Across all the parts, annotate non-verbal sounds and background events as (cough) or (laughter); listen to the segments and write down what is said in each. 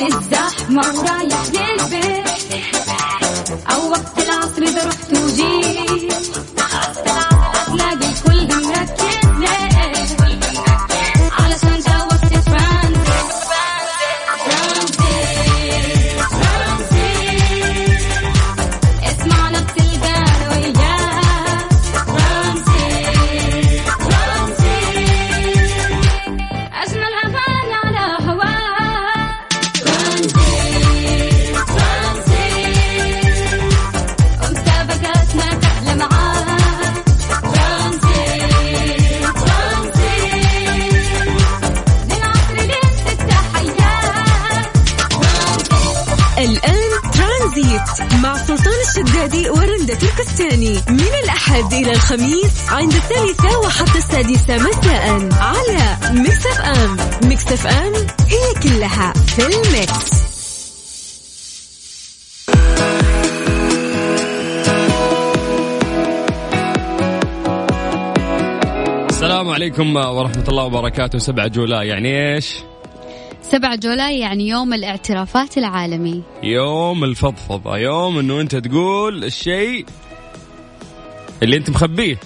الزحمة ورايح للبيت الأحد إلى الخميس عند الثالثة وحتى السادسة مساء على ميكس أف أم ميكس أف أم هي كلها في ال mix. السلام عليكم ورحمة الله وبركاته. 7 July يعني إيش؟ 7 July يعني يوم الاعترافات العالمي. يوم الفضفضة يوم إنه أنت تقول الشيء اللي انت مخبيه.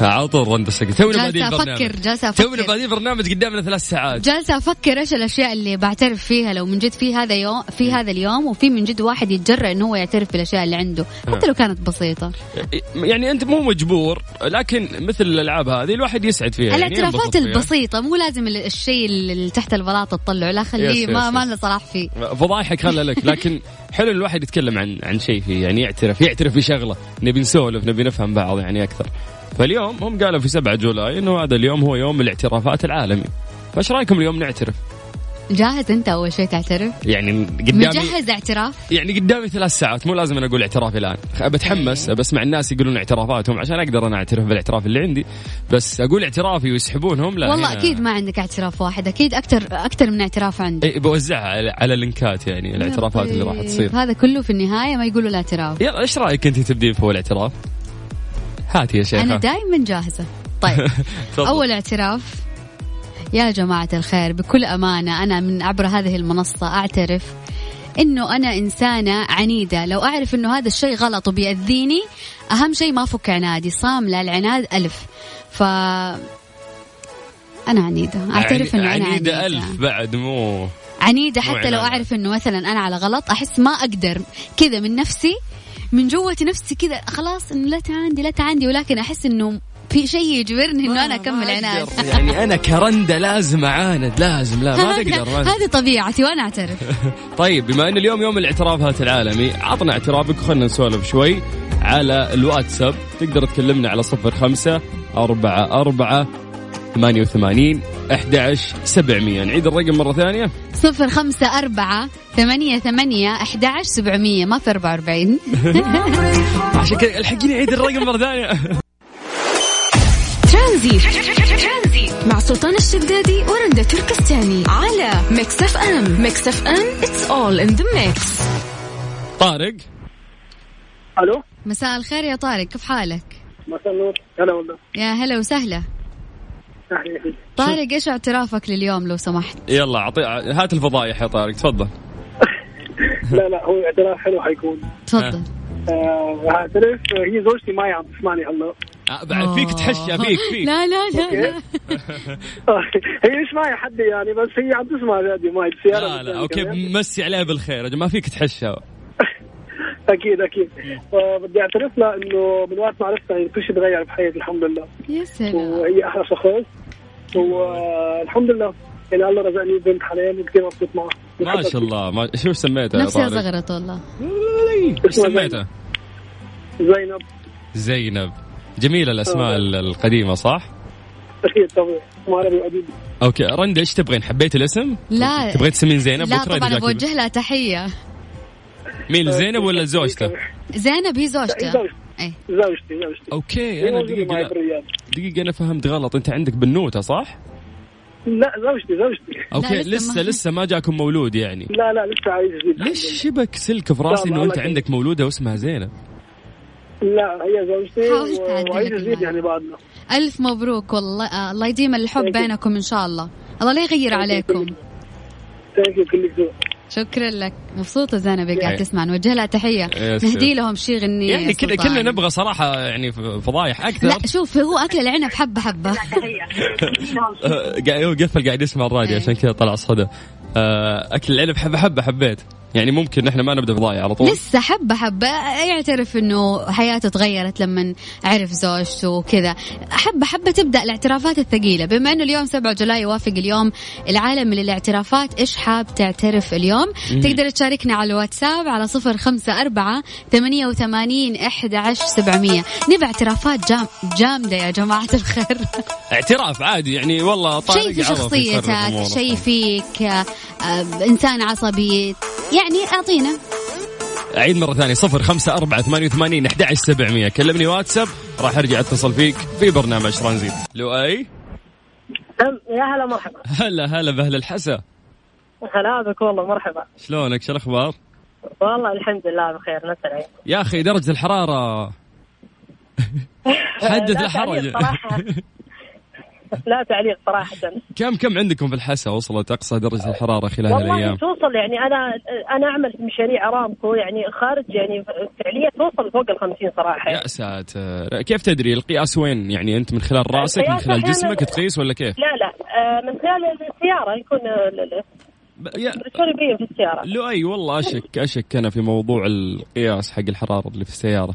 على طول رند السكت تونا بادين أفكر جالسة تونا أفكر. بادين برنامج قدامنا ثلاث ساعات. جالسة أفكر إيش الأشياء اللي بعترف فيها لو من جد في هذا يوم في هذا اليوم وفي من جد واحد يتجرأ إنه هو يعترف بالأشياء اللي عنده. حتى لو كانت بسيطة. يعني أنت مو مجبور لكن مثل الألعاب هذه الواحد يسعد فيها. يعني الاعترافات ينبسط فيها. البسيطة مو لازم ال- الشيء اللي تحت البلاطة تطلعه. لا خليه ما. ما لنا صلاح فيه. فضايحك خلها لك لكن حلو الواحد يتكلم عن عن شيء فيه يعني يعترف يعترف بشغلة. نبي نسولف نبي نفهم بعض يعني أكثر. فاليوم هم قالوا في 7 جولاي إنه هذا اليوم هو يوم الاعترافات العالمي. فايش رأيكم اليوم نعترف؟ جاهز أنت أول شيء تعترف؟ يعني قدامي مجهز اعتراف؟ يعني قدامي ثلاث ساعات مو لازم أنا أقول اعترافي الآن. بتحمس بسمع الناس يقولون اعترافاتهم عشان أقدر أنا أعترف بالاعتراف اللي عندي. بس أقول اعترافي ويسحبونهم لا والله هنا- أكيد ما عندك اعتراف واحد أكيد أكثر أكثر من اعتراف عندك. إيه بوزعها على, على لينكات يعني الاعترافات اللي راح تصير. هذا كله في النهاية ما يقولوا الاعتراف. يلا إيش رأيك أنت تبدين في اول هاتي يا شيخة. أنا دائما جاهزة. طيب. (laughs) أول اعتراف. يا جماعة الخير بكل أمانة أنا من عبر هذه المنصة أعترف إنه أنا إنسانة عنيدة. لو أعرف إنه هذا الشيء غلط وبيأذيني أهم شيء ما أفك عنادي. صاملة العناد ألف. ف أنا عنيدة. أعترف إنه أنا عنيدة عنيدة. ألف بعد مو عنيدة مو حتى لو عناد. أعرف إنه مثلا أنا على غلط أحس ما أقدر. كذا من نفسي من جوة نفسي كذا خلاص إنه لا تعاندي لا تعاندي. ولكن أحس إنه في شيء يجبرني إنه أنا أكمل عناد (laughs) يعني أنا كرندة لازم أعاند لازم لا ما تقدر ما هذه طبيعتي وأنا أعترف. (laughs) طيب بما أن اليوم يوم الاعترافات العالمي عطنا اعترافك وخلنا نسولف شوي على الواتساب. تقدر تكلمنا على صفر خمسة أربعة أربعة ثمانية وثمانين أحد سبعمية. نعيد الرقم مرة ثانية. صفر خمسة أربعة ثمانية ثمانية أحد عشر سبعمية ما في أربعة وأربعين. (laughs) عشان كذا الحقيني عيد الرقم مرة ثانية. ترانزيت. مع سلطان الشدادي ورندا تركستاني على ميكس أف أم. ميكس أف أم it's all in the mix. طارق. ألو؟ مساء الخير يا طارق كيف حالك؟ مساء النور. هلا والله. يا هلا وسهلا. طارق إيش اعترافك لليوم لو سمحت؟ يلا عطي هات الفضايح يا طارق تفضل. (laughs) لا لا هو اعتراف حلو حيكون. تفضل. آه، اعترف هي زوجتي معي عم تسمعني هلا. آه، بعد فيك تحشى فيك فيك. (laughs) لا لا لا, لا. (laughs) هي مش معي حد يعني بس هي عم تسمع راديو معي بالسياره لا لا أوكي. مسي عليها بالخير ما فيك تحشى أكيد أكيد. فبدي أعترف لها إنه من وقت ما عرفتها يعني كل شيء تغير بحياتي الحمد لله. يا سلام. وهي أحلى شخص. والحمد لله. يعني الله رزقني بنت حنان وكثير مبسوط معها. ما شاء الله. ما شو سميتها نفسي؟ زغرت والله. إيش سميتها؟ زينب. زينب. جميلة الأسماء آه. ال- القديمة صح؟ أكيد طبعا. عربي وقديم أوكي. رندا إيش تبغين حبيت الاسم؟ لا. تبغين تسمين زينب؟ لا طبعا بوجه لها تحية. مين زينب ولا زوجته؟ زينب هي هي زوجته. زوجتي اي زوجتي زوجتي. أوكي هي أنا موجودة معي دقيقة دقيقة أنا فهمت غلط. أنت عندك بنوتة صح؟ لا زوجتي زوجتي. أوكي لسه لسه ما- لسه ما جاكم مولود يعني. لا لا لسه عايش جديد ليش شبك سلك في راسي لا، أنت يخليك. عندك مولودة واسمها زينب؟ لا هي زوجتي حاولت و- أعدلك وعايش جديد الموضوع. يعني بعدنا ألف مبروك والله. آه الله يديم الحب. بينكم إن شاء الله. الله لا يغير عليكم. thank you كلك شكرا لك مبسوطة زينب قاعد إيه. تسمع نوجه لها تحية yes، نهدي. لهم شي غنية يعني كنا سلطان. كنا نبغى صراحة يعني فضايح أكثر لا شوف هو أكل العنب حبة حبة (laughs) قاعد هو قفل قاعد يسمع الراديو إيه. عشان كذا طلع صدى آه، أكل العنب حبة حبة حبيت يعني ممكن نحن ما نبدأ فضايح على طول. لسه حبة حبة. يعترف إنه حياته تغيرت لما عرف زوجته وكذا. حبة حبة تبدأ الاعترافات الثقيلة. بما إنه اليوم 7 جولاي يوافق اليوم العالمي للاعترافات إيش حاب تعترف اليوم؟ تقدر تشاركنا على الواتساب على صفر خمسة أربعة ثمانية وثمانين أحد عشر سبعمية. نبى اعترافات جام جامدة يا جماعة الخير. اعتراف عادي يعني والله طارق شيء في شخصيتك. شيء فيك آه، إنسان عصبي. يعني أعطينا. اعيد مرة ثانية صفر خمسة أربعة ثمانية وثمانين أحد عشر سبعمية كلمني واتساب راح أرجع أتصل فيك في برنامج ترانزيت. لؤي؟ يا هلا مرحبا. هلا هلا بأهل الحسا. هلا بك والله مرحبا. شلونك؟ شو الأخبار؟ والله الحمد لله بخير نسأل يا أخي درجة الحرارة. (laughs) حدث لا حرج (laughs) (laughs) لا تعليق صراحة. كم كم عندكم في الحسا وصلت أقصى درجة الحرارة خلال والله الأيام؟ توصل يعني أنا أنا أعمل في مشاريع ارامكو يعني خارج يعني فعليا توصل فوق ال 50 صراحة. يا ساتر. كيف تدري القياس وين؟ يعني أنت من خلال رأسك من خلال جسمك تقيس ولا كيف؟ لا لا. آه، من خلال السيارة يكون يا في السيارة. لؤي والله أشك أشك أنا في موضوع القياس حق الحرارة اللي في السيارة؟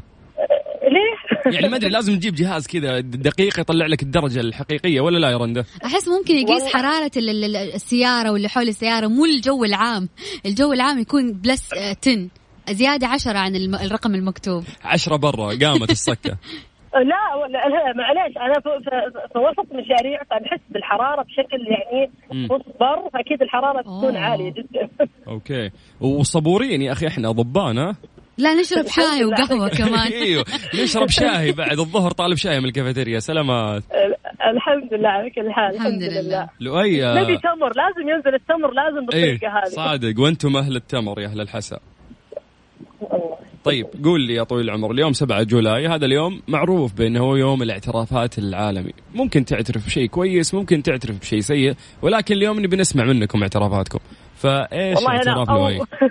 يعني ما أدري لازم تجيب جهاز كذا دقيق يطلع لك الدرجة الحقيقية ولا لا يا رنده أحس ممكن يقيس. حرارة ال- ال- ال- السيارة واللي حول السيارة مو الجو العام. الجو العام يكون بلس آه، 10 زيادة 10 عن الرقم المكتوب. عشرة برا قامت السكة. (laughs) لا ولا لا معليش أنا في, وسط مشاريع فنحس بالحرارة بشكل يعني. مصبر فأكيد الحرارة تكون. عالية جدا. (laughs) أوكي. وصبورين يا أخي إحنا اضباء ها؟ لا نشرب شاي وقهوة كمان. (laughs) أيوه نشرب شاي بعد الظهر طالب شاي من الكافيتيريا. سلامات. الحمد لله على كل حال. الحمد لله. لؤي نبي تمر لازم ينزل التمر لازم إيه بالطريقة هذه. صادق. وأنتم أهل التمر يا أهل الحسا. طيب قول لي يا طويل العمر اليوم 7 جولاي هذا اليوم معروف بأنه هو يوم الاعترافات العالمي. ممكن تعترف بشيء كويس ممكن تعترف بشيء سيء ولكن اليوم نبي نسمع منكم اعترافاتكم. فإيش اعتراف لؤي؟ (laughs)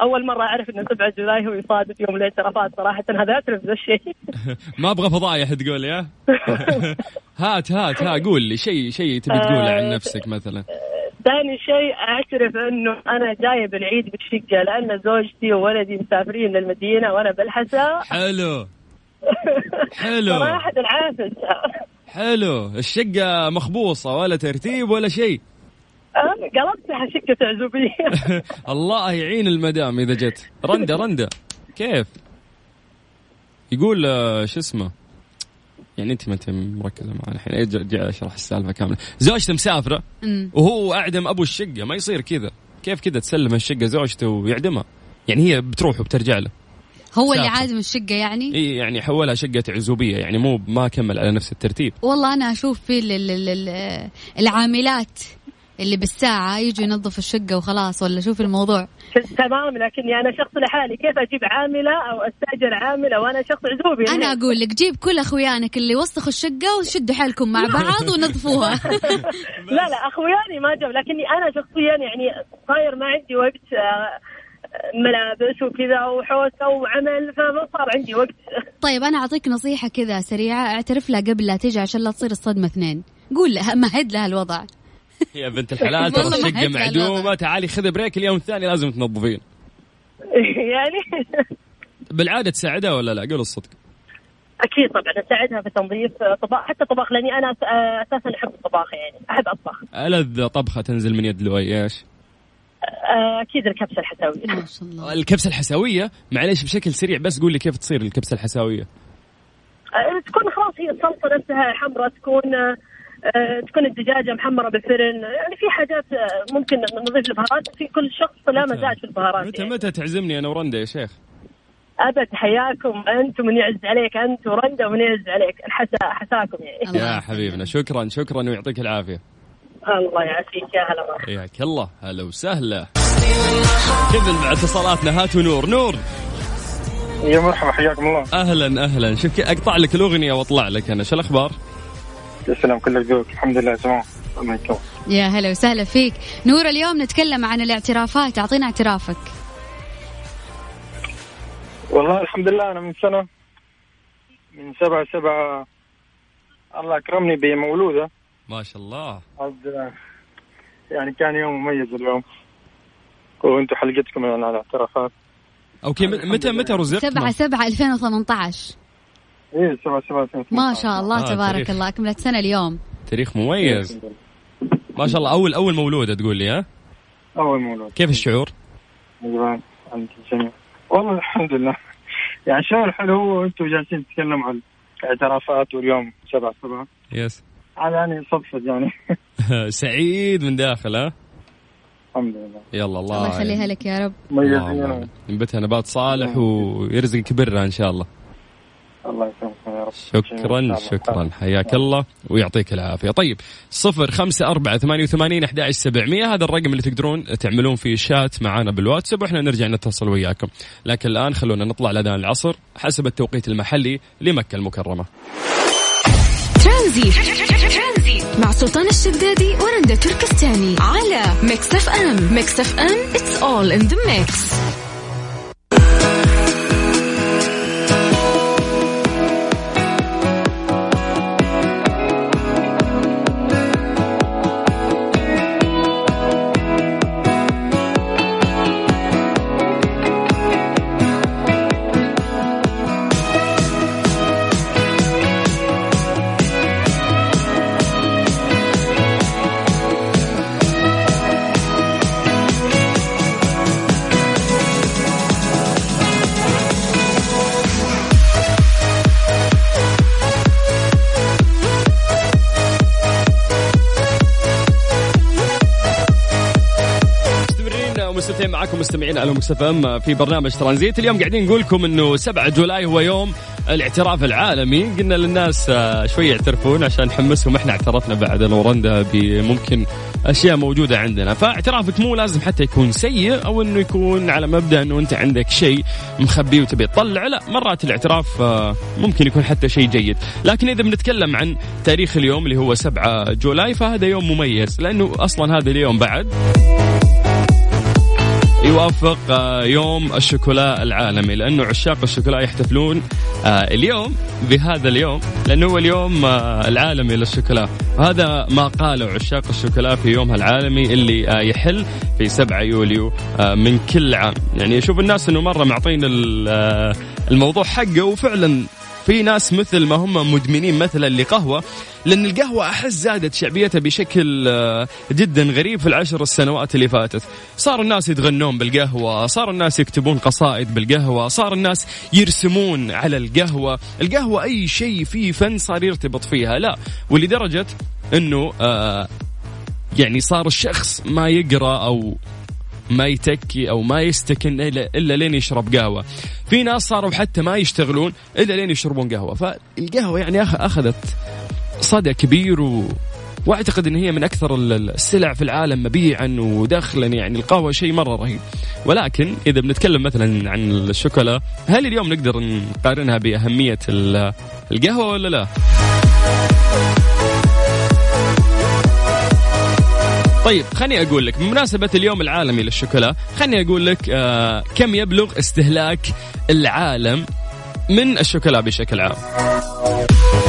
أول مرة أعرف ان 7 جولاي هو يصادف يوم الاعترافات صراحة. هذا اعترف ذا الشيء ما أبغى فضايح تقول يا. (laughs) هات هات ها قول لي. شيء شيء تبي تقوله عن نفسك مثلا. ثاني شيء أعترف إنه أنا جاية بالعيد بالشقة لأن زوجتي وولدي مسافرين للمدينه وأنا بالحسا. حلو. (laughs) حلو. صراحة العافس حلو. الشقة مخبوصة ولا ترتيب ولا شيء. قلبتها شقه عزوبية. (laughs) الله يعين المدام إذا جت. رندة رندة. كيف؟ يقول آه، شو اسمه؟ يعني أنت ما أنت مركزة معنا الحين. ارجع ارجع أشرح السالفة كاملة. زوجته مسافرة. وهو أعدم أبو الشقة. ما يصير كذا. كيف كذا تسلم الشقة زوجته ويعدمها؟ يعني هي بتروح وبترجع له. هو اللي سافر. عازم الشقة يعني؟ اي يعني حولها شقة عزوبية. يعني مو ما كمل على نفس الترتيب. والله أنا أشوف في ال- ال- ال- ال- العاملات اللي بالساعة يجوا ينظفوا الشقة وخلاص ولا شوف الموضوع؟ تمام لكني أنا شخص لحالي كيف أجيب عاملة أو أستأجر عاملة وأنا شخص عزوبي. أنا أقول لك جيب كل أخويانك اللي وسخوا الشقة وشدوا حيلكم مع (laughs) بعض ونظفوها. (laughs) لا لا أخوياني ما جاب لكني أنا شخصيا يعني صاير ما عندي وقت آه، ملابس وكذا وحوسة وعمل فما صار عندي وقت. (laughs) طيب أنا أعطيك نصيحة كذا سريعة أعترف لها قبل لا تيجي عشان لا تصير الصدمة اثنين. قول لها مهد لها الوضع. يا بنت الحلال (laughs) ترى الشقة. معدومة تعالي خذي بريك اليوم الثاني لازم تنظفين. (laughs) يعني؟ بالعادة تساعدها ولا لا؟ قول الصدق. أكيد طبعا أساعدها في تنظيف طباخ حتى طباخ لأني أنا أساسا أحب الطباخ يعني أحب أطبخ. ألذ طبخة تنزل من يد لؤي إيش؟ آه، أكيد الكبسة الحساويه ما شاء الله. الكبسة الحساويه معليش بشكل سريع بس قول لي كيف تصير الكبسة الحساويه آه، تكون خلاص هي الصلصة نفسها حمراء تكون آه، تكون الدجاجة محمرة بالفرن. يعني في حاجات آه، ممكن نضيف البهارات في كل شخص له مزاج في البهارات متى يعني. متى تعزمني أنا ورندا يا شيخ؟ ابد حياكم انت ومن يعز عليك. أنت ورندا ومن يعز عليك. الحسا حساكم يعني. يا حبيبنا. شكرا شكرا ويعطيك العافية. الله يعافيك. يا هلا مرحبا حياك الله. هلا وسهلا. كذا مع اتصالاتنا؟ هاتوا نور. نور. يا مرحبا حياكم الله. أهلا أهلا. شوف أقطع لك الأغنية وأطلع لك أنا. شو الأخبار؟ تسلم كلك ذوق. الحمد لله تمام. يا هلا وسهلا فيك. نور اليوم نتكلم عن الاعترافات. أعطينا اعترافك. والله الحمد لله أنا من سنة من سبعة سبعة الله اكرمني بمولودة. ما شاء الله. يعني كان يوم مميز اليوم. وأنتم حلقتكم عن الاعترافات. أوكي م- متى متى رزقت؟ 7 7 2018 إيه سبعة سبعة ما شاء الله آه، تبارك تاريخ. الله أكملت سنة اليوم. تاريخ مميز. ما شاء الله اول أول مولوده تقول لي ها؟ أول مولود. كيف الشعور؟ أيوة، عند الجميع. والله الحمد لله. يعني شعور حلو وأنتم جالسين تتكلموا عن الاعترافات واليوم سبعة سبعة. يس. هذا يعني صدفة (laughs) يعني. سعيد من داخل ها؟ الحمد لله. يلا الله الله يخليها لك يا رب. ينبتها نبات صالح ويرزقك برا إن شاء الله. الله يسلمكم يا رب. شكرا شكرا. حياك الله ويعطيك العافية. طيب صفر خمسة أربعة ثمانية وثمانين أحد سبعمية. هذا الرقم اللي تقدرون تعملون فيه شات معنا بالواتساب وإحنا نرجع نتصل وياكم. لكن الآن خلونا نطلع لأذان العصر حسب التوقيت المحلي لمكة المكرمة. ترانزيت. مع سلطان الشدادي ورندا تركستاني على ميكس أف أم. ميكس أف أم it's all in the mix. معاكم مستمعين على مكسف في برنامج ترانزيت. اليوم قاعدين نقول لكم إنه 7 July هو يوم الاعتراف العالمي. قلنا للناس آه، شوي يعترفون عشان نحمسهم. إحنا اعترفنا بعد أنا ورندا بممكن أشياء موجودة عندنا. فاعترافك مو لازم حتى يكون سيء أو إنه يكون على مبدأ إنه أنت عندك شيء مخبيه وتبي تطلع. لا مرات الاعتراف آه، ممكن يكون حتى شيء جيد. لكن إذا بنتكلم عن تاريخ اليوم اللي هو 7 July فهذا يوم مميز. لأنه أصلا هذا اليوم بعد. يوافق آه، يوم الشوكولا العالمي لأنه عشاق الشوكولا يحتفلون آه، اليوم بهذا اليوم لأنه هو اليوم آه، العالمي للشوكولا. وهذا ما قاله عشاق الشوكولا في يومها العالمي اللي يحل في 7 يوليو من كل عام. يعني أشوف الناس إنه مرة معطين ال- الموضوع حقه وفعلا في ناس مثل ما هم مدمنين مثلا لقهوة لأن القهوة أحس زادت شعبيتها بشكل آه، جدا غريب في العشر السنوات اللي فاتت. صار الناس يتغنون بالقهوة صار الناس يكتبون قصائد بالقهوة صار الناس يرسمون على القهوة. القهوة أي شيء فيه فن صار يرتبط فيها لا. ولدرجة أنه آه يعني صار الشخص ما يقرأ أو ما يتكي أو ما يستكن الا إلا لين يشرب قهوة. في ناس صاروا حتى ما يشتغلون إلا لين يشربون قهوة، فالقهوة يعني أخذت صدى كبير و وأعتقد إن هي من أكثر ال- ال- السلع في العالم مبيعا ودخلا يعني القهوة شيء مرة رهيب. ولكن إذا بنتكلم مثلا عن الشوكولا، هل اليوم نقدر نقارنها بأهمية ال- القهوة ولا لا؟ طيب خليني أقول لك بمناسبة اليوم العالمي للشوكولا خليني أقول لك آه كم يبلغ استهلاك العالم من الشوكولا بشكل عام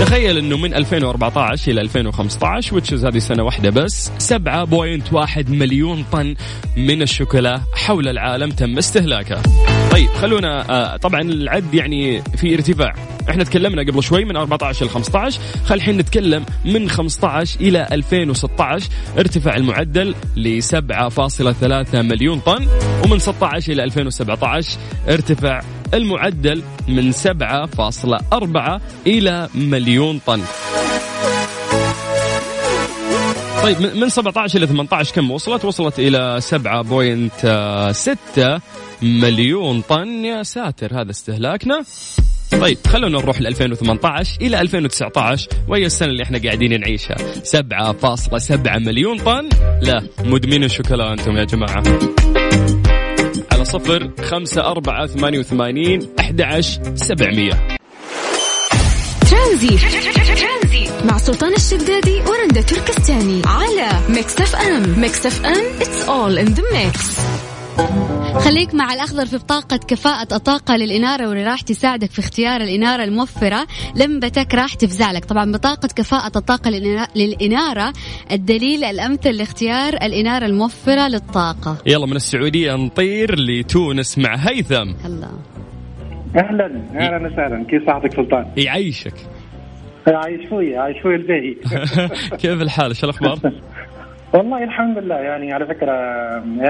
تخيل إنه من 2014 إلى 2015 وتشز هذه سنة واحدة بس 7.1 مليون طن من الشوكولا حول العالم تم استهلاكها. طيب خلونا آه طبعا العد يعني في ارتفاع. إحنا تكلمنا قبل شوي من 14 ل 15 خل الحين نتكلم من 15 إلى 2016 ارتفع المعدل ل 7.3 مليون طن ومن 16 إلى 2017 ارتفع المعدل من 7.4 إلى مليون طن. طيب من من 17 إلى 18 كم وصلت؟ وصلت إلى 7.6 مليون طن. يا ساتر هذا استهلاكنا. طيب خلونا نروح ل 2018 إلى 2019 وهي السنة اللي إحنا قاعدين نعيشها. 7.7 مليون طن. لا مدمنين الشوكولا أنتم يا جماعة. على صفر خمسة أربعة ثمانية وثمانين أحد عشر سبعمية. ترانزيت. مع سلطان الشدادي ورندا تركستاني. على ميكس أف أم. ميكس أف أم it's all in the mix. خليك مع الأخضر في بطاقة كفاءة الطاقة للإنارة واللي راح تساعدك في اختيار الإنارة الموفرة. لمبتك راح تفزع لك طبعا بطاقة كفاءة الطاقة للإنا- للإنارة الدليل الأمثل لاختيار الإنارة الموفرة للطاقة. يلا من السعودية نطير لتونس مع هيثم. الله. أهلا. أهلا وسهلا. كيف صحتك سلطان؟ يعيشك. عايش خوي. عايش خوي الباهي. (laughs) كيف الحال؟ إيش الأخبار؟ (laughs) والله الحمد لله. يعني على فكرة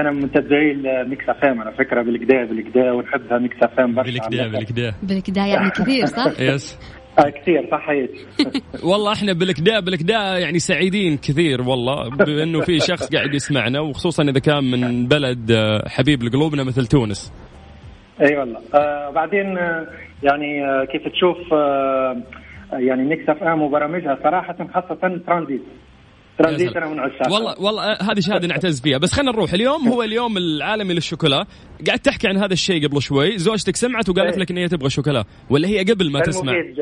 أنا من متابعي ميكس اف ام على فكرة بالكدا بالكدا ونحبها ميكس اف ام برشا. بالكدا. بالكدا. بالكدا يعني كثير صح؟ (laughs) يس آه كثير صحيت (laughs) والله إحنا بالكدا بالكدا يعني سعيدين كثير والله بأنه في شخص قاعد يسمعنا وخصوصا إذا كان من بلد آه، حبيب لقلوبنا مثل تونس. أي والله. آه بعدين آه يعني آه كيف تشوف آه يعني Mix FM وبرامجها صراحة خاصة ترانزيت. أنا من والله والله آه، هذه شهادة نعتز فيها. بس خلينا نروح. اليوم (laughs) هو اليوم العالمي للشوكولا. قاعد تحكي عن هذا الشيء قبل شوي. زوجتك سمعت وقالت إيه. لك إن هي تبغى شوكولا ولا هي قبل ما تسمع؟ المفيد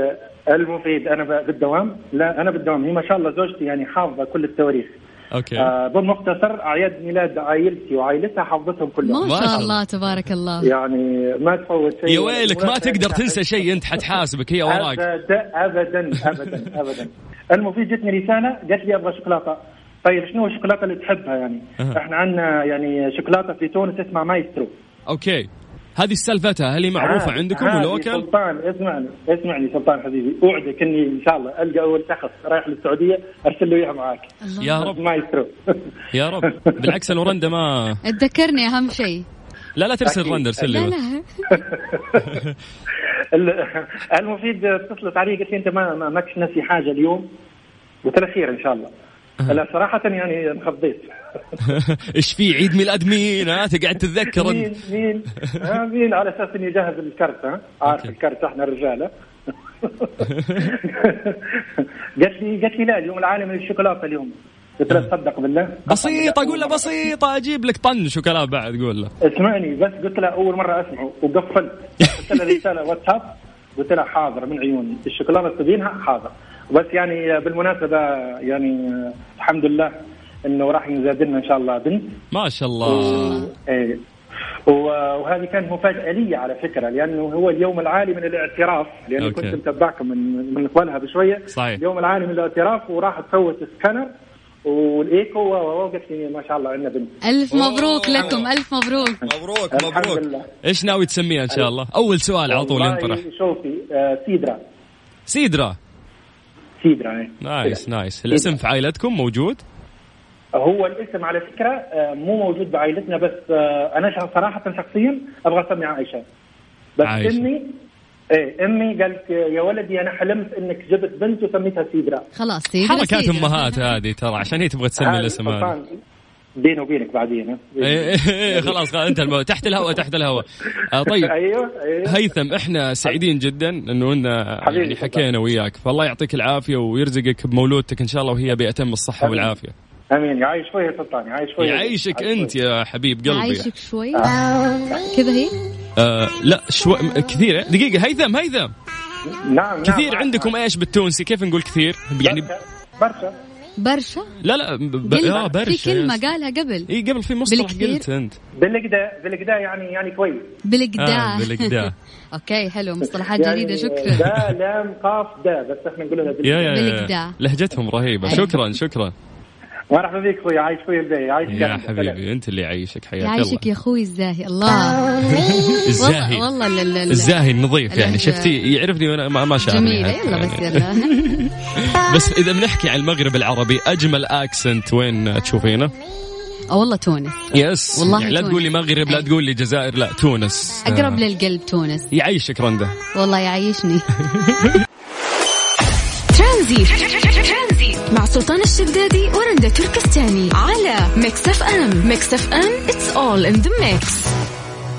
المفيد أنا بالدوام. لا أنا بالدوام. هي ما شاء الله زوجتي يعني حافظة كل التواريخ. أوكي. آه بالمختصر أعياد ميلاد عائلتي وعائلتها حافظتهم كلهم. ما ما شاء الله. تبارك الله. يعني ما تفوت شيء. يا ويلك ما تقدر تنسى شيء أنت حتحاسبك هي وراك. ابدا ابدا ابدا ابدا. المفيد جتني رسالة قالت لي أبغى شوكولاتة. طيب شنو الشوكولاتة اللي تحبها يعني؟ أها. إحنا عندنا يعني شوكولاتة في تونس اسمها مايسترو. أوكي. هذه سالفتها هل هي معروفة هذه- عندكم هذه local؟ سلطان اسمعني اسمعني سلطان حبيبي. أوعدك إني إن شاء الله ألقى أول شخص رايح للسعودية أرسل له اياها معاك. يا رب. مايسترو (laughs) يا رب. بالعكس لو رندا ما تذكرني أهم شيء. لا لا ترسل. رندا ارسل لا لي لا. (laughs) ال- المفيد اتصلت علي قالت لي أنت ما ما ماكش ناسي حاجة اليوم. قلت لها خير إن شاء الله. لا صراحة يعني انخضيت (laughs) إيش في عيد ميلاد مين؟ ها تقعد تتذكر مين؟ مين؟ (laughs) مين؟ على أساس إني جاهز الكرت ها؟ عارف. الكرت إحنا الرجاله (laughs) قالت لي قالت لي لا اليوم العالمي للشوكولاته اليوم. قلت لها تصدق بالله؟ بسيطة قول له بسيطة أجيب لك طن شوكولا بعد قول له. اسمعني بس قلت لها أول مرة أسمعه وقفلت. قلت لها رسالة واتساب قلت لها حاضر من عيوني الشوكولاتة تبينها؟ حاضر. بس يعني بالمناسبة يعني الحمد لله إنه راح ينزاد لنا إن شاء الله بنت. ما شاء الله. إيه. و- وهذه كانت مفاجاه لي على فكرة لأنه هو اليوم العالمي للاعتراف لأني أوكي. كنت متابعكم من من قبلها بشوية. صحيح. اليوم العالمي للاعتراف وراح تسوي سكانر والإيكو لي ما شاء الله عندنا بنت. ألف مبروك لكم ألف مبروك. مبروك الحمد لله. إيش ناوي تسميها إن شاء الله؟ أول سؤال على طول ينطرح. شوفي آه سيدرا. سيدرا. سيدرا إيه. nice nice. الاسم في عائلتكم موجود؟ هو الاسم على فكرة آه، مو موجود بعائلتنا بس آه، أنا صراحة شخصيا أبغى أسمي عائشة بس عائشة. إمي إيه إمي قالت يا ولدي أنا حلمت إنك جبت بنت وسميتها سيدرا خلاص سيدي حركات. أمهات هذه ترى عشان هي تبغى تسمي الاسم هذا بيني وبينك بعدين؟ إيه، إيه، إيه، خلاص خلاص انت المو... تحت الهواء تحت الهواء آه طيب (laughs) أيوه أيوه هيثم إحنا سعيدين جدا إنه حبيبي يعني. حكينا وياك فالله يعطيك العافية ويرزقك بمولودتك إن شاء الله وهي بأتم الصحة. والعافية أمين. يعيش شوية يا سلطان يعيش شوية. يعيشك يعيش أنت شوية. يا حبيب قلبي. عايشك شوي. كذا هي؟ آه لا شوي كثير. دقيقة هيثم هيثم. نعم نعم. كثير نعم. عندكم إيش بالتونسي؟ كيف نقول كثير؟ يعني برشا. برشا. لا لا ب... آه برشا في كلمة yes. قالها قبل. إي قبل في مصطلح؟ قلت أنت. بالقدا بالقدا يعني يعني كويس. بالقدا. آه، بالقدا. (laughs) أوكي حلو. مصطلحات يعني جديدة شكرا. دا لام قاف دا. بس إحنا نقول لها يا بالقدا يا يا. بالقدا. لهجتهم رهيبة. شكرا شكرا. مرحبا بك أخوي عايش شوية الباقي عايش يا. حبيبي أنت اللي يعيشك حياك يعيشك يا الله أخوي الزاهي الله (laughs) الزاهي والله والله لا- لا- لا. الزاهي النظيف يعني شفتي يعرفني وأنا ما ما شاء جميلة يلا بس يلا (laughs) بس إذا بنحكي عن المغرب العربي أجمل accent وين تشوفينه؟ والله تونس yes والله يعني لا. تقول لي مغرب لا أي. تقول لي جزائر لا تونس أقرب آه. للقلب تونس يعيشك رندا والله يعيشني ترانزيت (laughs) مع سلطان الشدادي ورندا تركستاني على Mix FM. Mix FM it's all in the mix.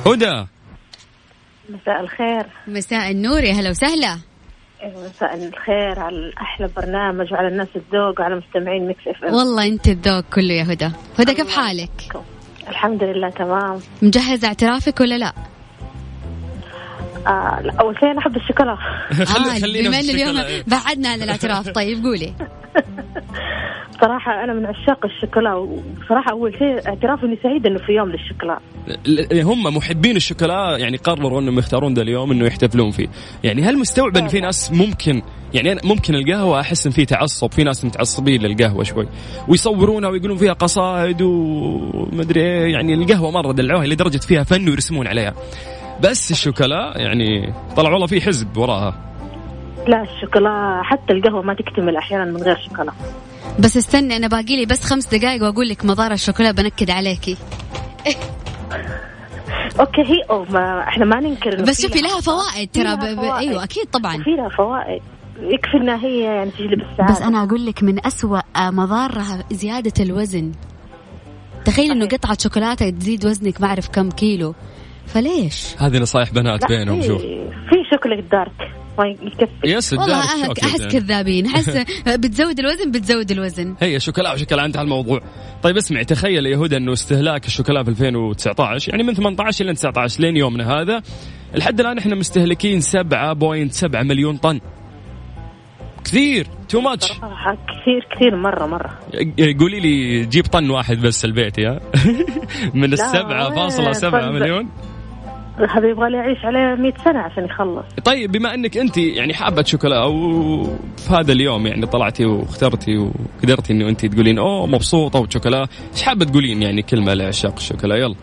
هدى. مساء الخير. مساء النور يا هلا وسهلا. مساء الخير على أحلى برنامج وعلى الناس الذوق وعلى مستمعين Mix FM. والله انت الذوق كله يا هدى. هدى كيف حالك؟ الحمد لله تمام. مجهز اعترافك ولا لا؟ آه أول شيء أنا أحب الشوكولاته (laughs) آه خلينا بما ان اليوم الشوكولا. بعدنا عن الاعتراف (laughs) طيب قولي. صراحة أنا من عشاق الشوكولا وصراحة أول شيء اعتراف إني سعيدة إنه في يوم للشوكولا. هم محبين الشوكولا يعني قرروا إنهم يختارون ذا اليوم إنه يحتفلون فيه. يعني هل مستوعب إن في ناس ممكن يعني أنا ممكن القهوة أحس إن في تعصب في ناس متعصبين للقهوة شوي. ويصورونها ويقولون فيها قصائد ومدري إيه يعني القهوة مرة دلعوها لدرجة فيها فن ويرسمون عليها. بس الشوكولا يعني طلع والله في حزب وراها. لا الشوكولا حتى القهوة ما تكتمل أحيانا من غير شوكولا. بس استني أنا باقي لي بس خمس دقائق وأقول لك مضار الشوكولا بنكد عليكي (laughs) أوكي هي أو ما إحنا ما ننكر بس في شوفي لها فوائد ترى. أيوه أكيد طبعا. وفي لها فوائد. يكفي إنها هي يعني تجلب السعاده بس أنا أقول لك من أسوأ مضارها زيادة الوزن. تخيل إنه. قطعة شوكولاتة تزيد وزنك ما أعرف كم كيلو. فليش؟ هذه نصايح بنات بينهم في- شوف. في شوكولاتة dark. ما يكفي yes والله شوكليت أحس يعني. كذابين. أحس (laughs) بتزود الوزن بتزود الوزن. هي شوكولا وشوكولا انتهى الموضوع. طيب اسمع تخيل يا هدى إنه استهلاك الشوكولا في 2019 يعني من 18 إلى 19 لين يومنا هذا لحد الآن إحنا مستهلكين 7.7 مليون طن. كثير تو ماتش صراحة كثير كثير مره مرة. قولي لي جيب طن واحد بس البيت يا. (laughs) من السبعة فاصلة سبعة. مليون. هذا يبغى له يعيش عليه 100 سنة عشان يخلص. طيب بما انك انت يعني حابة شوكولا وفي هذا اليوم يعني طلعتي واخترتي وقدرتي إنه انت تقولين أوه مبسوطة وشوكولا. إيش حابة تقولين يعني كلمة لعشاق الشوكولا؟ يلا.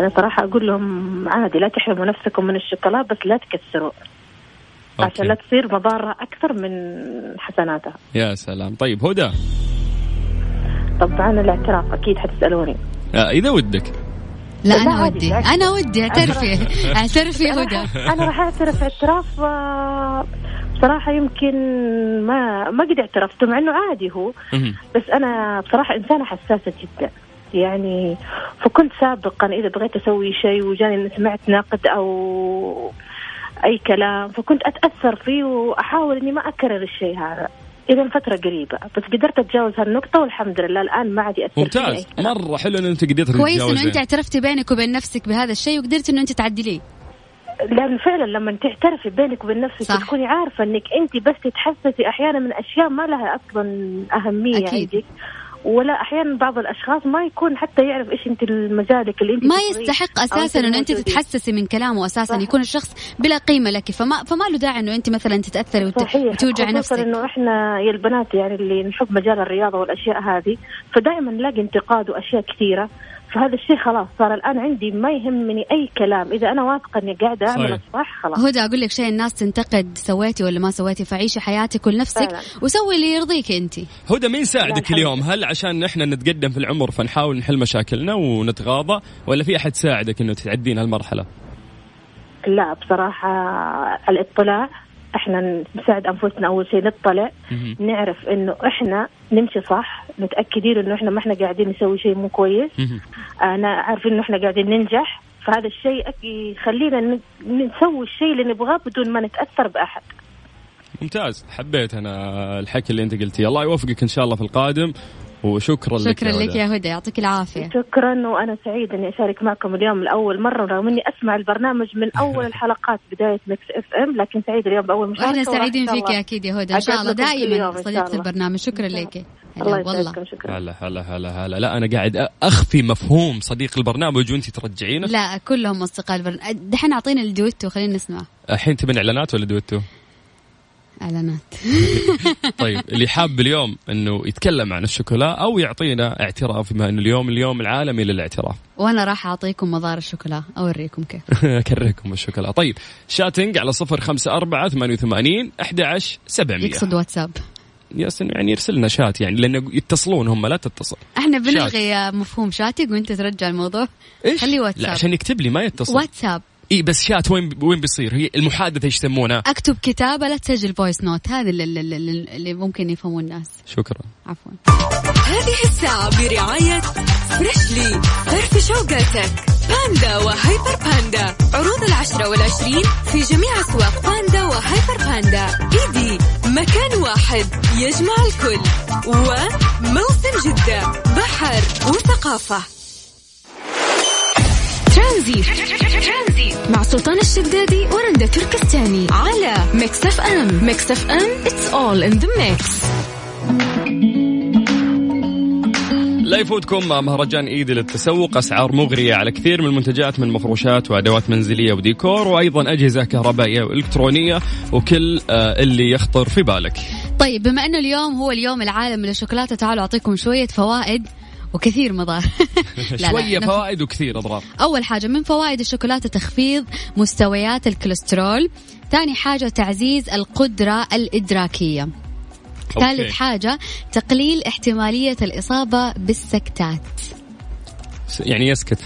أنا صراحة أقول لهم عادي لا تحرموا نفسكم من الشوكولا بس لا تكسروا. عشان لا أوكي. تصير مضارة أكثر من حسناتها. يا سلام. طيب هدى. طبعا الاعتراف أكيد حتسألوني. آه إذا ودك. لا أنا ودي. أنا ودي أعترفي (laughs) أعترفي هدى أنا راح أعترف اعتراف آه، بصراحة يمكن ما ما قد اعترفت مع إنه عادي هو. بس أنا بصراحة إنسانة حساسة جدا يعني فكنت سابقا إذا بغيت أسوي شيء وجاني سمعت نقد أو أي كلام فكنت أتأثر فيه وأحاول إني ما أكرر الشيء هذا إذا فترة قريبة بس قدرت أتجاوز هالنقطة والحمد لله الآن ما عاد يأثر فيني ممتاز. مرة حلو إن أنت قدرت كويس انه تتجاوزين. أنت اعترفتي بينك وبين نفسك بهذا الشيء وقدرت إنه أنت تعدليه لأن فعلا لما تعترفي بينك وبين نفسك صح. وتكوني عارفة إنك أنت بس تتحسسي أحيانا من أشياء ما لها أصلا أهمية أكيد. عندك ولا أحيانا بعض الأشخاص ما يكون حتى يعرف إيش أنت مجالك اللي أنت ما يستحق أساسا انه أنت. تتحسسي من كلامه أساسا صح. يكون الشخص بلا قيمة لك. فما فما له داعي إنه أنت مثلا تتأثري وت... وتوجع نفسك. إنه إحنا يا البنات يعني اللي نحب مجال الرياضة والأشياء هذه فدائما نلاقي انتقاد وأشياء كثيرة. فهذا الشيء خلاص صار الآن عندي ما يهمني أي كلام. إذا أنا واثقة إني قاعدة أعمل. الصح خلاص. هدى أقول لك شيء الناس تنتقد سويتي ولا ما سويتي فعيشي حياتك ولنفسك فعلاً. وسوي اللي يرضيك أنت. هدى مين ساعدك اليوم؟ هل عشان إحنا نتقدم في العمر فنحاول نحل مشاكلنا ونتغاضى ولا في أحد ساعدك إنه تعدين هالمرحلة؟ لا بصراحة الإطلاع إحنا نساعد أنفسنا أول شيء نطلع. نعرف إنه إحنا نمشي صح متأكدين إنه إحنا ما إحنا قاعدين نسوي شيء مو كويس. أنا عارفين إنه إحنا قاعدين ننجح فهذا الشيء يخلينا نسوي الشيء اللي نبغاه بدون ما نتأثر بأحد. ممتاز. حبيت أنا الحكي اللي أنت قلتيه. الله يوفقك إن شاء الله في القادم. وشكرا لك شكرا يا لك. يا هدى يعطيك العافية. شكرا وأنا سعيده إني أشارك معكم اليوم لأول مرة رغم إني أسمع البرنامج من أول الحلقات بداية Mix FM لكن سعيده اليوم بأول مشاركة وإحنا وراح سعيدين فيك أكيد يا هدى. إن شاء الله دائما صديقة. البرنامج. شكرا لك. الله. هلا والله. يسعدكم شكرا. هلا هلا هلا هلا. لا أنا قاعد أخفي مفهوم صديق البرنامج وأنت ترجعينه. لا كلهم أصدقاء البرنامج. دحين اعطينا الدويتو خلينا نسمع. الحين تبين إعلانات ولا دويتو؟ إعلانات. (laughs) طيب اللي حاب اليوم إنه يتكلم عن الشوكولا أو يعطينا اعتراف بما إنه اليوم اليوم العالمي للاعتراف. (laughs) وأنا راح أعطيكم مضار الشوكولا أوريكم كيف. اكرهكم الشوكولا. طيب شاتنج على صفر خمسة أربعة ثمانية وثمانين أحد عشر سبعمية. يقصد واتساب. yes يعني يرسل لنا شات يعني لأنه يتصلون هم لا تتصل. إحنا بنلغي مفهوم chatting وأنت ترجع الموضوع. إيش؟ خليه لا واتساب عشان يكتب لي ما يتصل. واتساب. اي بس شات وين وين بيصير؟ هي المحادثة إيش يسمونها؟ اكتب كتابه لا تسجل voice note هذا اللي, اللي, اللي, اللي ممكن يفهموا الناس. شكرا. عفوا. هذه الساعة برعاية فريشلي ففرش وقاتك باندا وهيبر باندا عروض العشرة والعشرين في جميع أسواق باندا وهيبر باندا إيدي. مكان واحد. يجمع الكل. وموسم جدة. بحر. وثقافة. ترانزيت. مع سلطان الشدادي ورندا تركستاني على Mix FM. Mix FM it's all in the mix. لا يفوتكم مهرجان ايدي للتسوق أسعار مغرية على كثير من المنتجات من مفروشات وأدوات منزلية وديكور وأيضا أجهزة كهربائية وإلكترونية وكل آه، اللي يخطر في بالك. طيب بما إنه اليوم هو اليوم العالمي للشوكولاتة تعالوا أعطيكم شوية فوائد. وكثير مضار. (laughs) لا، لا، شوية نف- فوائد وكثير أضرار. أول حاجة من فوائد الشوكولاتة تخفيض مستويات الكوليسترول. ثاني حاجة تعزيز القدرة الإدراكية. ثالث حاجة تقليل احتمالية الإصابة بالسكتات. يعني يسكت.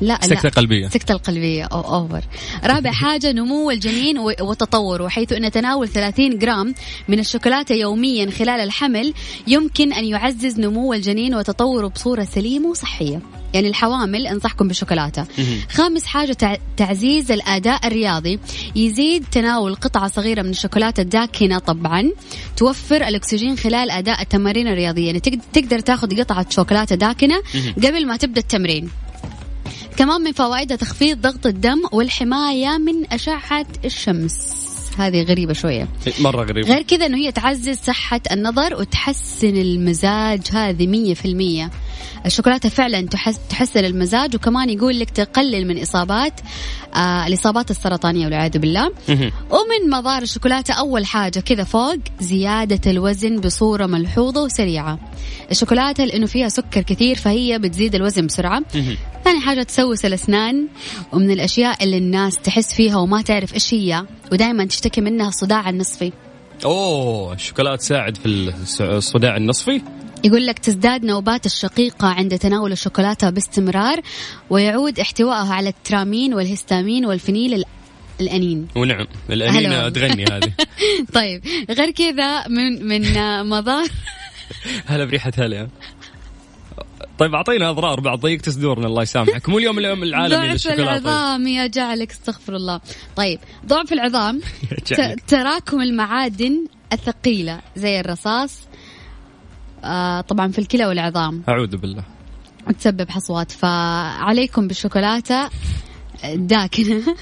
لا سكتة لا. قلبية. السكتة القلبية. أو أوفر رابع (laughs) حاجة نمو الجنين وتطوره حيث أن تناول 30 جرام من الشوكولاتة يوميا خلال الحمل يمكن أن يعزز نمو الجنين وتطوره بصورة سليمة وصحية. يعني الحوامل أنصحكم بالشوكولاتة. خامس حاجة تع- تعزيز الأداء الرياضي، يزيد تناول قطعة صغيرة من الشوكولاتة الداكنة طبعا، توفر الأكسجين خلال أداء التمارين الرياضية، يعني تقد- تقدر تاخذ قطعة شوكولاتة داكنة قبل ما تبدأ التمرين. كمان من فوائدها تخفيض ضغط الدم والحماية من أشعة الشمس. هذه غريبة شوية. مرة غريب. غير كذا أنه هي تعزز صحة النظر وتحسن المزاج. هذه مية في المية. الشوكولاتة فعلا تحس تحسن المزاج وكمان يقول لك تقلل من إصابات آه الإصابات السرطانية والعياذ بالله. ومن مضار الشوكولاتة أول حاجة كذا فوق زيادة الوزن بصورة ملحوظة وسريعة. الشوكولاتة لأنه فيها سكر كثير فهي بتزيد الوزن بسرعة. ثاني حاجة تسوس الأسنان ومن الأشياء اللي الناس تحس فيها وما تعرف إيش هي ودائما تشتكي منها الصداع النصفي أوه الشوكولاته تساعد في الصداع النصفي. يقول لك تزداد نوبات الشقيقة عند تناول الشوكولاتة باستمرار ويعود احتوائها على الترامين والهستامين والفينيل ال- الأنين ونعم الانينه هلا. تغني هذه. (laughs) طيب غير كذا من من مضار هلا بريحة هلا. طيب اعطينا اضرار بعد ضيقت صدورنا الله يسامحك. مو اليوم اليوم العالمي ضعف العظام يا جعلك استغفر الله. طيب ضعف العظام (laughs) تراكم المعادن الثقيلة زي الرصاص آه طبعا في الكلى والعظام. أعوذ بالله. وتسبب حصوات. فعليكم بالشوكولاتة. داكنة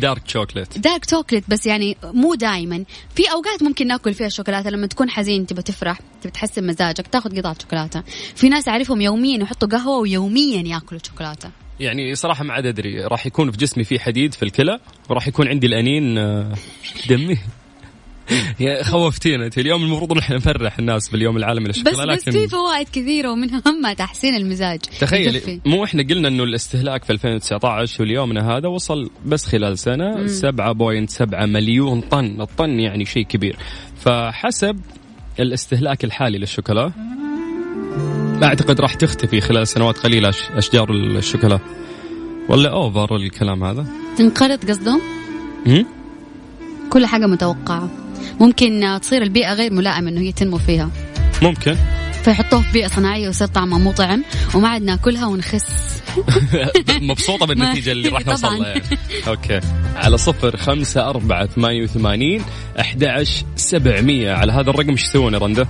dark chocolate dark chocolate بس يعني مو دائما في أوقات ممكن نأكل فيها الشوكولاتة لما تكون حزين تبى تفرح تبى تحسن مزاجك تاخذ قطعة شوكولاتة. في ناس أعرفهم يوميا يحطوا قهوة ويوميا يأكلوا شوكولاتة. يعني صراحة ما عاد أدري راح يكون في جسمي في حديد في الكلى وراح يكون عندي الأنيميا، دمي. خوفتينا انت اليوم المفروض نحن نفرح الناس باليوم العالمي بس للشوكولاته بس في فوائد كثيرة ومنها هم تحسين المزاج تخيل يكفي. مو إحنا قلنا إنه الاستهلاك في 2019 واليومنا هذا وصل بس خلال سنة 7.7 مليون طن، الطن يعني شيء كبير. فحسب الاستهلاك الحالي للشوكولا أعتقد راح تختفي خلال سنوات قليلة أشجار الشوكولا. ولا اوفر الكلام هذا؟ تنقرض قصدهم هم؟ كل حاجة متوقعة ممكن تصير البيئة غير ملائمة إنه هي تنمو فيها. ممكن. فيحطوها في بيئة صناعية ويصير طعمها مو طعم وما عاد ناكلها ونخس. (laughs) مبسوطة بالنتيجة اللي راح نوصل. لها. يعني. okay. على صفر خمسة أربعة ثمانية وثمانين أحد عشر سبعمية. على هذا الرقم إيش يسوون يا رندا؟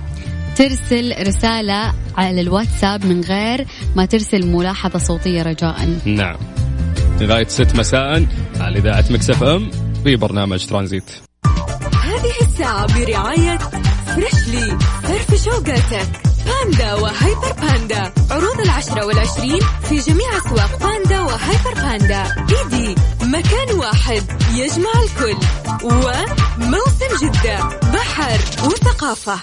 ترسل رسالة على الواتساب من غير ما ترسل ملاحظة صوتية رجاء. نعم. لغاية ست مساء على إذاعة ميكس اف ام في برنامج ترانزيت. برعاية فريشلي فرف شوقاتك. باندا وهيبر باندا عروض العشرة والعشرين في جميع أسواق باندا وهيبر باندا إيدي مكان واحد يجمع الكل. وموسم جدة. بحر وثقافة.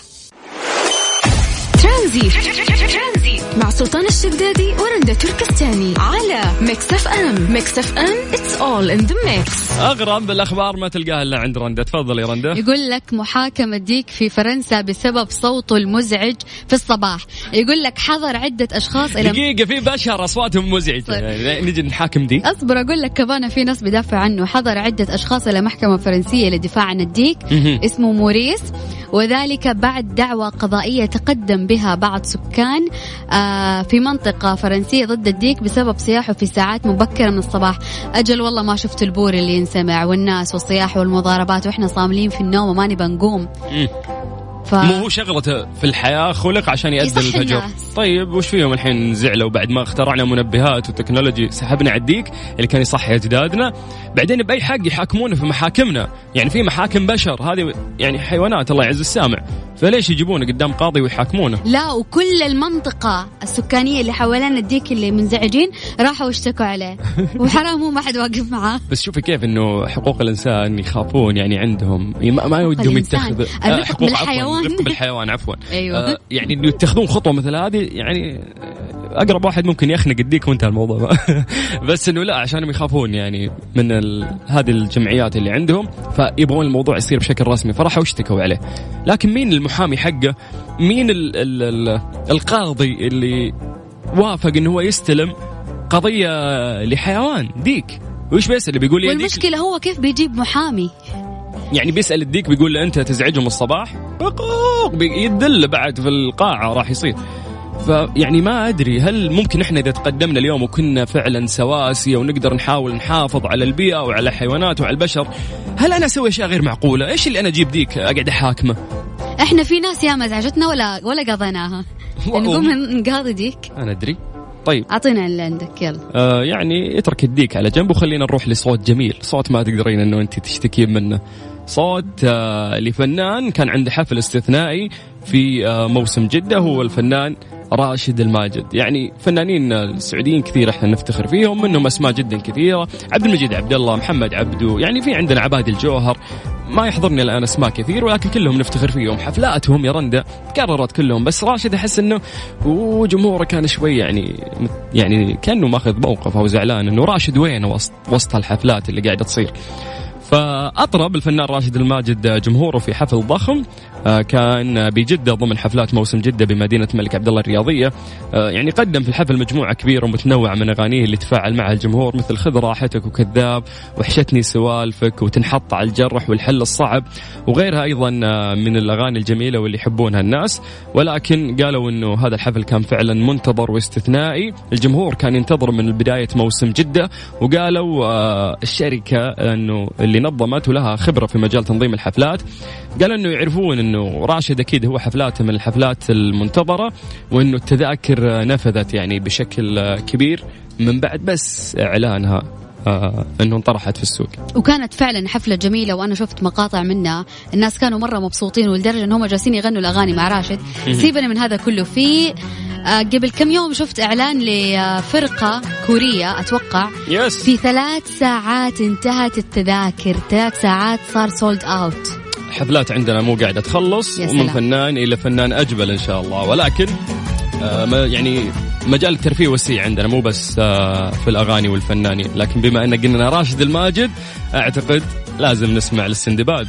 ترانزيت مع سلطان الشدادي ورندا تركستاني. على ميكس اف ام ميكس اف ام it's all in the mix. أغرب بالأخبار ما تلقاها إلا عند رندا. تفضل يا رندا. يقول لك محاكمة ديك في فرنسا بسبب صوته المزعج في الصباح. يقول لك حضر عدة أشخاص إلى دقيقة في بشر أصواتهم مزعجة. طيب. يعني نجي نحاكم دي. أصبر أقول لك كمان في ناس بيدافع عنه. حضر عدة أشخاص إلى محكمة فرنسية للدفاع عن الديك. اسمه موريس. وذلك بعد دعوى قضائية تقدم بها بعض سكان آه، في منطقة فرنسية ضد الديك بسبب صياحه في ساعات مبكرة من الصباح. أجل والله ما شفت البوري اللي ينسمع والناس والصياح والمضاربات وإحنا صاملين في النوم وما نبى نقوم. ف... مو هو شغلته في الحياة خلق عشان يأذن الفجر. الناس. طيب وش فيهم الحين زعلوا بعد ما اخترعنا منبهات و technology سحبنا على الديك اللي كان يصحي اجدادنا بعدين بأي حق يحاكمونا في محاكمنا؟ يعني في محاكم بشر هذه يعني حيوانات الله يعز السامع. فليش يجيبونه قدام قاضي ويحاكمونه لا وكل المنطقة السكانية اللي حوالين الديك اللي منزعجين راحوا واشتكوا عليه (laughs) وحرام هو ما حد واقف معاه بس شوفي كيف إنه حقوق الإنسان يخافون يعني عندهم ما, ما ودهم الإنسان. يتخذوا الرفق حقوق عفواً، بالحيوان. الرفق بالحيوان عفوا (laughs) أيوة. آه يعني إنه يتخذون خطوة مثل هذه يعني آه، أقرب واحد ممكن يخنق الديك وانتهى الموضوع. (laughs) بس إنه لا عشانهم يخافون يعني من ال... هذه الجمعيات اللي عندهم فيبغون الموضوع يصير بشكل رسمي فراحوا اشتكوا عليه. لكن مين المحامي حقه؟ مين ال... ال... ال... القاضي اللي وافق إنه هو يستلم قضية لحيوان؟ ديك. وش بيسأل؟ اللي بيقول يا ديك. هو كيف بيجيب محامي؟ يعني بيسأل الديك بيقول له أنت تزعجهم الصباح؟ يدل بعد في القاعة راح يصير. فيعني ما أدري هل ممكن إحنا إذا تقدمنا اليوم وكنا فعلا سواسية ونقدر نحاول نحافظ على البيئة وعلى الحيوانات وعلى البشر هل أنا أسوي أشياء غير معقولة؟ إيش اللي أنا أجيب ديك أقعد أحاكمه؟ إحنا في ناس ياما ازعجتنا ولا ولا قضيناها. (laughs) نقوم نقاضي ديك. أنا أدري. طيب. أعطينا اللي عندك يلا. آه يعني اترك الديك على جنب وخلينا نروح لصوت جميل. صوت ما تقدرين إنه أنت تشتكين منه. صوت آه لفنان كان عنده حفل استثنائي. في آه موسم جدة هو الفنان راشد الماجد. يعني فنانين السعوديين كثير إحنا نفتخر فيهم منهم أسماء جدا كثيرة. عبد المجيد عبد الله محمد عبدو يعني في عندنا عبادي الجوهر. ما يحضرني الآن أسماء كثير ولكن كلهم نفتخر فيهم. حفلاتهم يا رندا تكررت كلهم بس راشد أحس إنه وجمهوره كان شوي يعني يعني كأنه ماخذ موقف أو زعلان إنه راشد وين وسط وسط الحفلات اللي قاعدة تصير. فأطرب الفنان راشد الماجد جمهوره في حفل ضخم آه، كان بجدة ضمن حفلات موسم جدة بمدينة الملك عبد الله الرياضية. آه، يعني قدم في الحفل مجموعة كبيرة ومتنوعة من أغانيه اللي تفاعل معها الجمهور مثل خذ راحتك وكذاب وحشتني سوالفك وتنحط على الجرح والحل الصعب وغيرها أيضا آه، من الأغاني الجميلة واللي يحبونها الناس. ولكن قالوا أنه هذا الحفل كان فعلا منتظر واستثنائي. الجمهور كان ينتظر من بداية موسم جدة وقالوا الشركة أنه اللي نظمت ولها خبرة في مجال تنظيم الحفلات. قالوا أنه يعرفون أنه راشد أكيد هو حفلاته من الحفلات المنتظرة وأنه التذاكر نفذت يعني بشكل كبير. من بعد بس إعلانها. آه، أنه انطرحت في السوق. وكانت فعلا حفلة جميلة وأنا شفت مقاطع منها. الناس كانوا مرة مبسوطين ولدرجة أنهم جالسين يغنوا الأغاني مع راشد. سيبنا من هذا كله. في آه، قبل كم يوم شفت إعلان لفرقة كورية أتوقع. يس في ثلاث ساعات انتهت التذاكر. ثلاث ساعات صار سولد أوت حفلات عندنا مو قاعدة تخلص ومن. فنان إلى فنان أجمل إن شاء الله. ولكن يعني مجال الترفيه وسيع عندنا مو بس آه في الأغاني والفنانين. لكن بما أن قلنا راشد الماجد أعتقد لازم نسمع للسندباد.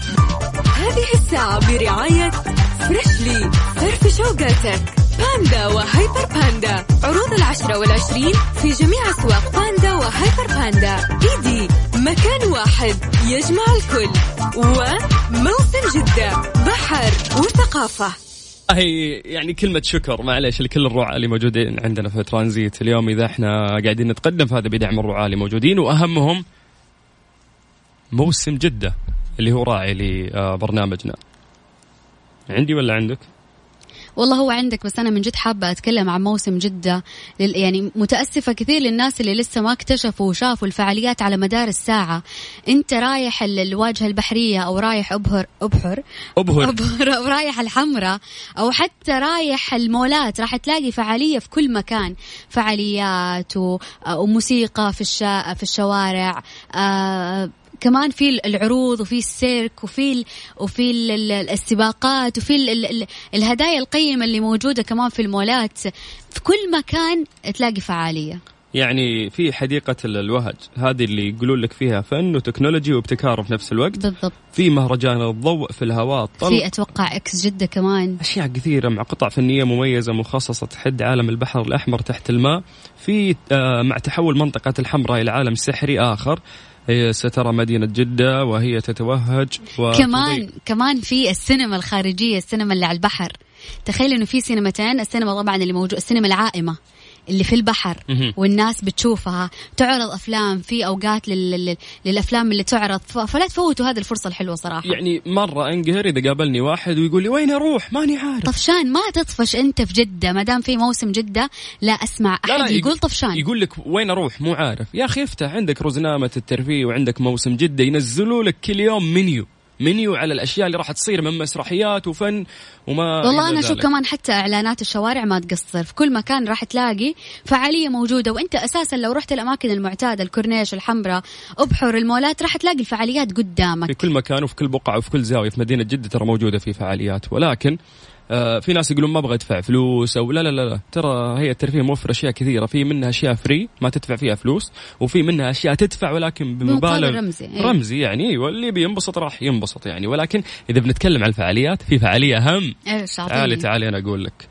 هذه الساعة برعاية فريشلي فرف شوقاتك باندا وهيبر باندا. عروض العشرة والعشرين في جميع أسواق باندا وهيبر باندا. إيدي مكان واحد يجمع الكل. وموسم جدة بحر وثقافة. هي يعني كلمة شكر معليش لكل الرعاة اللي موجودين عندنا في ترانزيت اليوم إذا إحنا قاعدين نتقدم فهذا بدعم الرعاة اللي موجودين وأهمهم موسم جدة اللي هو راعي لبرنامجنا عندي ولا عندك؟ والله هو عندك بس أنا من جد حابة أتكلم عن موسم جدة لل- يعني متأسفة كثير للناس اللي لسه ما اكتشفوا وشافوا الفعاليات على مدار الساعة. أنت رايح ال- الواجهة البحرية أو رايح أبهر أبحر أبهر. أبهر أو رايح الحمراء أو حتى رايح المولات. راح تلاقي فعالية في كل مكان. فعاليات و- وموسيقى في الشا في الشوارع آه كمان في العروض وفي السيرك وفي وفي ال ال السباقات وفي ال ال ال الهدايا القيمة اللي موجودة كمان في المولات. في كل مكان تلاقي فعالية. يعني في حديقة ال- الوهج هذه اللي يقولون لك فيها فن و technology وابتكار في نفس الوقت. بالضبط. في مهرجان الضوء في الهواء الطلق. في أتوقع إكس جدة كمان. أشياء كثيرة مع قطع فنية مميزة مخصصة تحد عالم البحر الأحمر تحت الماء. في آه، مع تحول منطقة الحمراء إلى عالم سحري آخر. سترى مدينة جدة وهي تتوهج وتضيء. كمان كمان في السينما الخارجية السينما اللي على البحر تخيل إنه في سينمتين السينما طبعا اللي موجود السينما العائمة اللي في البحر. والناس بتشوفها تعرض أفلام في أوقات لل... لل... للأفلام اللي تعرض. فلا تفوتوا هذه الفرصة الحلوة صراحة. يعني مرة أنقهر إذا قابلني واحد ويقول لي وين أروح؟ ماني عارف. طفشان ما تطفش أنت في جدة ما دام في موسم جدة لا أسمع لا لا أحد يقول طفشان. يقول لك وين أروح؟ مو عارف. يا أخي افتح عندك روزنامة الترفيه وعندك موسم جدة ينزلوا لك كل يوم منيو. منيو على الأشياء اللي راح تصير من مسرحيات وفن وما والله أنا أشوف. كمان حتى إعلانات الشوارع ما تقصر. في كل مكان راح تلاقي فعالية موجودة. وأنت أساسا لو رحت الأماكن المعتادة الكورنيش الحمراء أبحر المولات راح تلاقي الفعاليات في قدامك كل مكان وفي كل بقعة وفي كل زاوية. في مدينة جدة ترى موجودة في فعاليات. ولكن في ناس يقولون ما أبغى ادفع فلوس أو لا لا لا. ترى هي الترفيه موفر أشياء كثيرة. في منها أشياء free ما تدفع فيها فلوس وفي منها أشياء تدفع ولكن بمبالغ رمزي، إيه. رمزي يعني. أيوه اللي بينبسط راح ينبسط يعني. ولكن إذا بنتكلم عن الفعاليات في فعالية أهم. تعالي أعطيني؟ تعالي أنا أقول لك.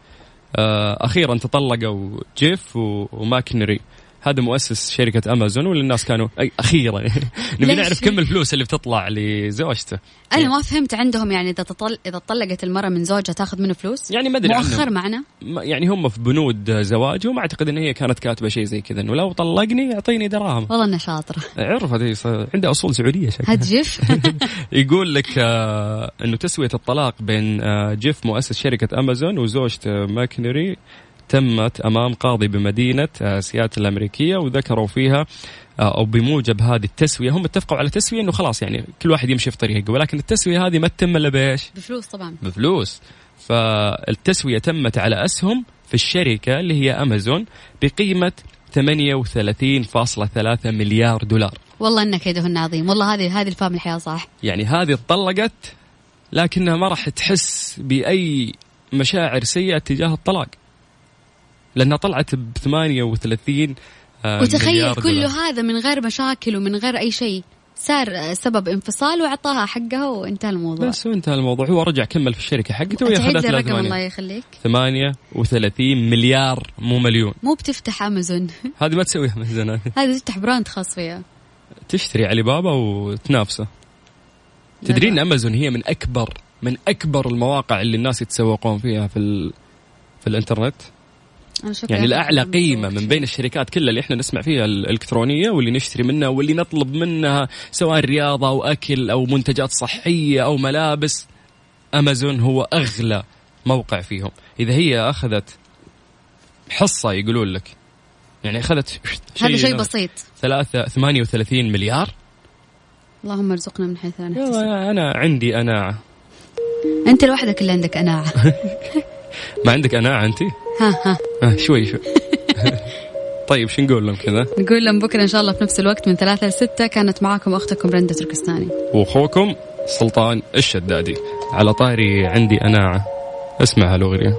آه أخيرا تطلقوا جيف وماكنري هذا مؤسس شركة أمازون واللي الناس كانوا أي أخيرا. (laughs) نبي؟ نعرف كم الفلوس اللي بتطلع لزوجته. أنا ما فهمت عندهم يعني إذا تطل... إذا طلقت المرأة من زوجها تاخذ منه فلوس؟ يعني ما أدري مؤخر. معنا؟ يعني هم في بنود زواج وما أعتقد أن هي كانت كاتبة شيء زي كذا أنه لو طلقني يعطيني دراهم. والله انها شاطره عرفت هي ص- عندها أصول سعودية شكلها. جيف (laughs) يقول لك آه إنه تسوية الطلاق بين آه جيف مؤسس شركة أمازون وزوجته ماكنزي تمت أمام قاضي بمدينة آه سياتل الأمريكية وذكروا فيها آه أو بموجب هذه التسوية. هم اتفقوا على تسوية إنه خلاص يعني كل واحد يمشي في طريقه ولكن التسوية هذه ما تتم إلا بإيش؟ بفلوس طبعا. بفلوس. فالتسوية تمت على أسهم في الشركة اللي هي أمازون بقيمة 38.3 مليار دولار. والله ان كيدهن عظيم. والله هذه هذه الفهم الحياة صح. يعني هذه اتطلقت لكنها ما راح تحس بأي مشاعر سيئة تجاه الطلاق. لأنها طلعت ب 38 آه، وتخيل مليار كله دولار. هذا من غير مشاكل ومن غير أي شيء. صار سبب انفصال وأعطاها حقها وانتهى الموضوع. بس وانتهى الموضوع. هو رجع كمل في الشركة حقته وهي لها الرقم الله 8 يخليك 38 مليار مو مليون. مو بتفتح أمازون. (laughs) هذه ما تسويها زمان (laughs) هذه تفتح براند خاص فيها. تشتري علي بابا وتنافسه. تدرين لا. أمازون هي من أكبر من أكبر المواقع اللي الناس يتسوقون فيها في ال... في الإنترنت؟ يعني الأعلى قيمة. من بين الشركات كلها اللي إحنا نسمع فيها الإلكترونية واللي نشتري منها واللي نطلب منها سواء رياضه أو أكل أو منتجات صحية أو ملابس أمازون هو أغلى موقع فيهم. إذا هي أخذت حصة يقولون لك يعني أخذت هذا شيء بسيط. ثلاثة 38 مليار. اللهم ارزقنا من حيث لا نحتسب. أنا عندي قناعه أنت لوحدك اللي عندك قناعه (laughs) ما عندك قناعه أنت؟ ها ها. آه شوي شوي. (laughs) طيب شو نقول لهم كذا؟ نقول لهم بكرة إن شاء الله في نفس الوقت من ثلاثة لستة كانت معاكم أختكم رندا تركستاني. وأخوكم سلطان الشدادي. على طاري عندي قناعه اسمع هالأغنية.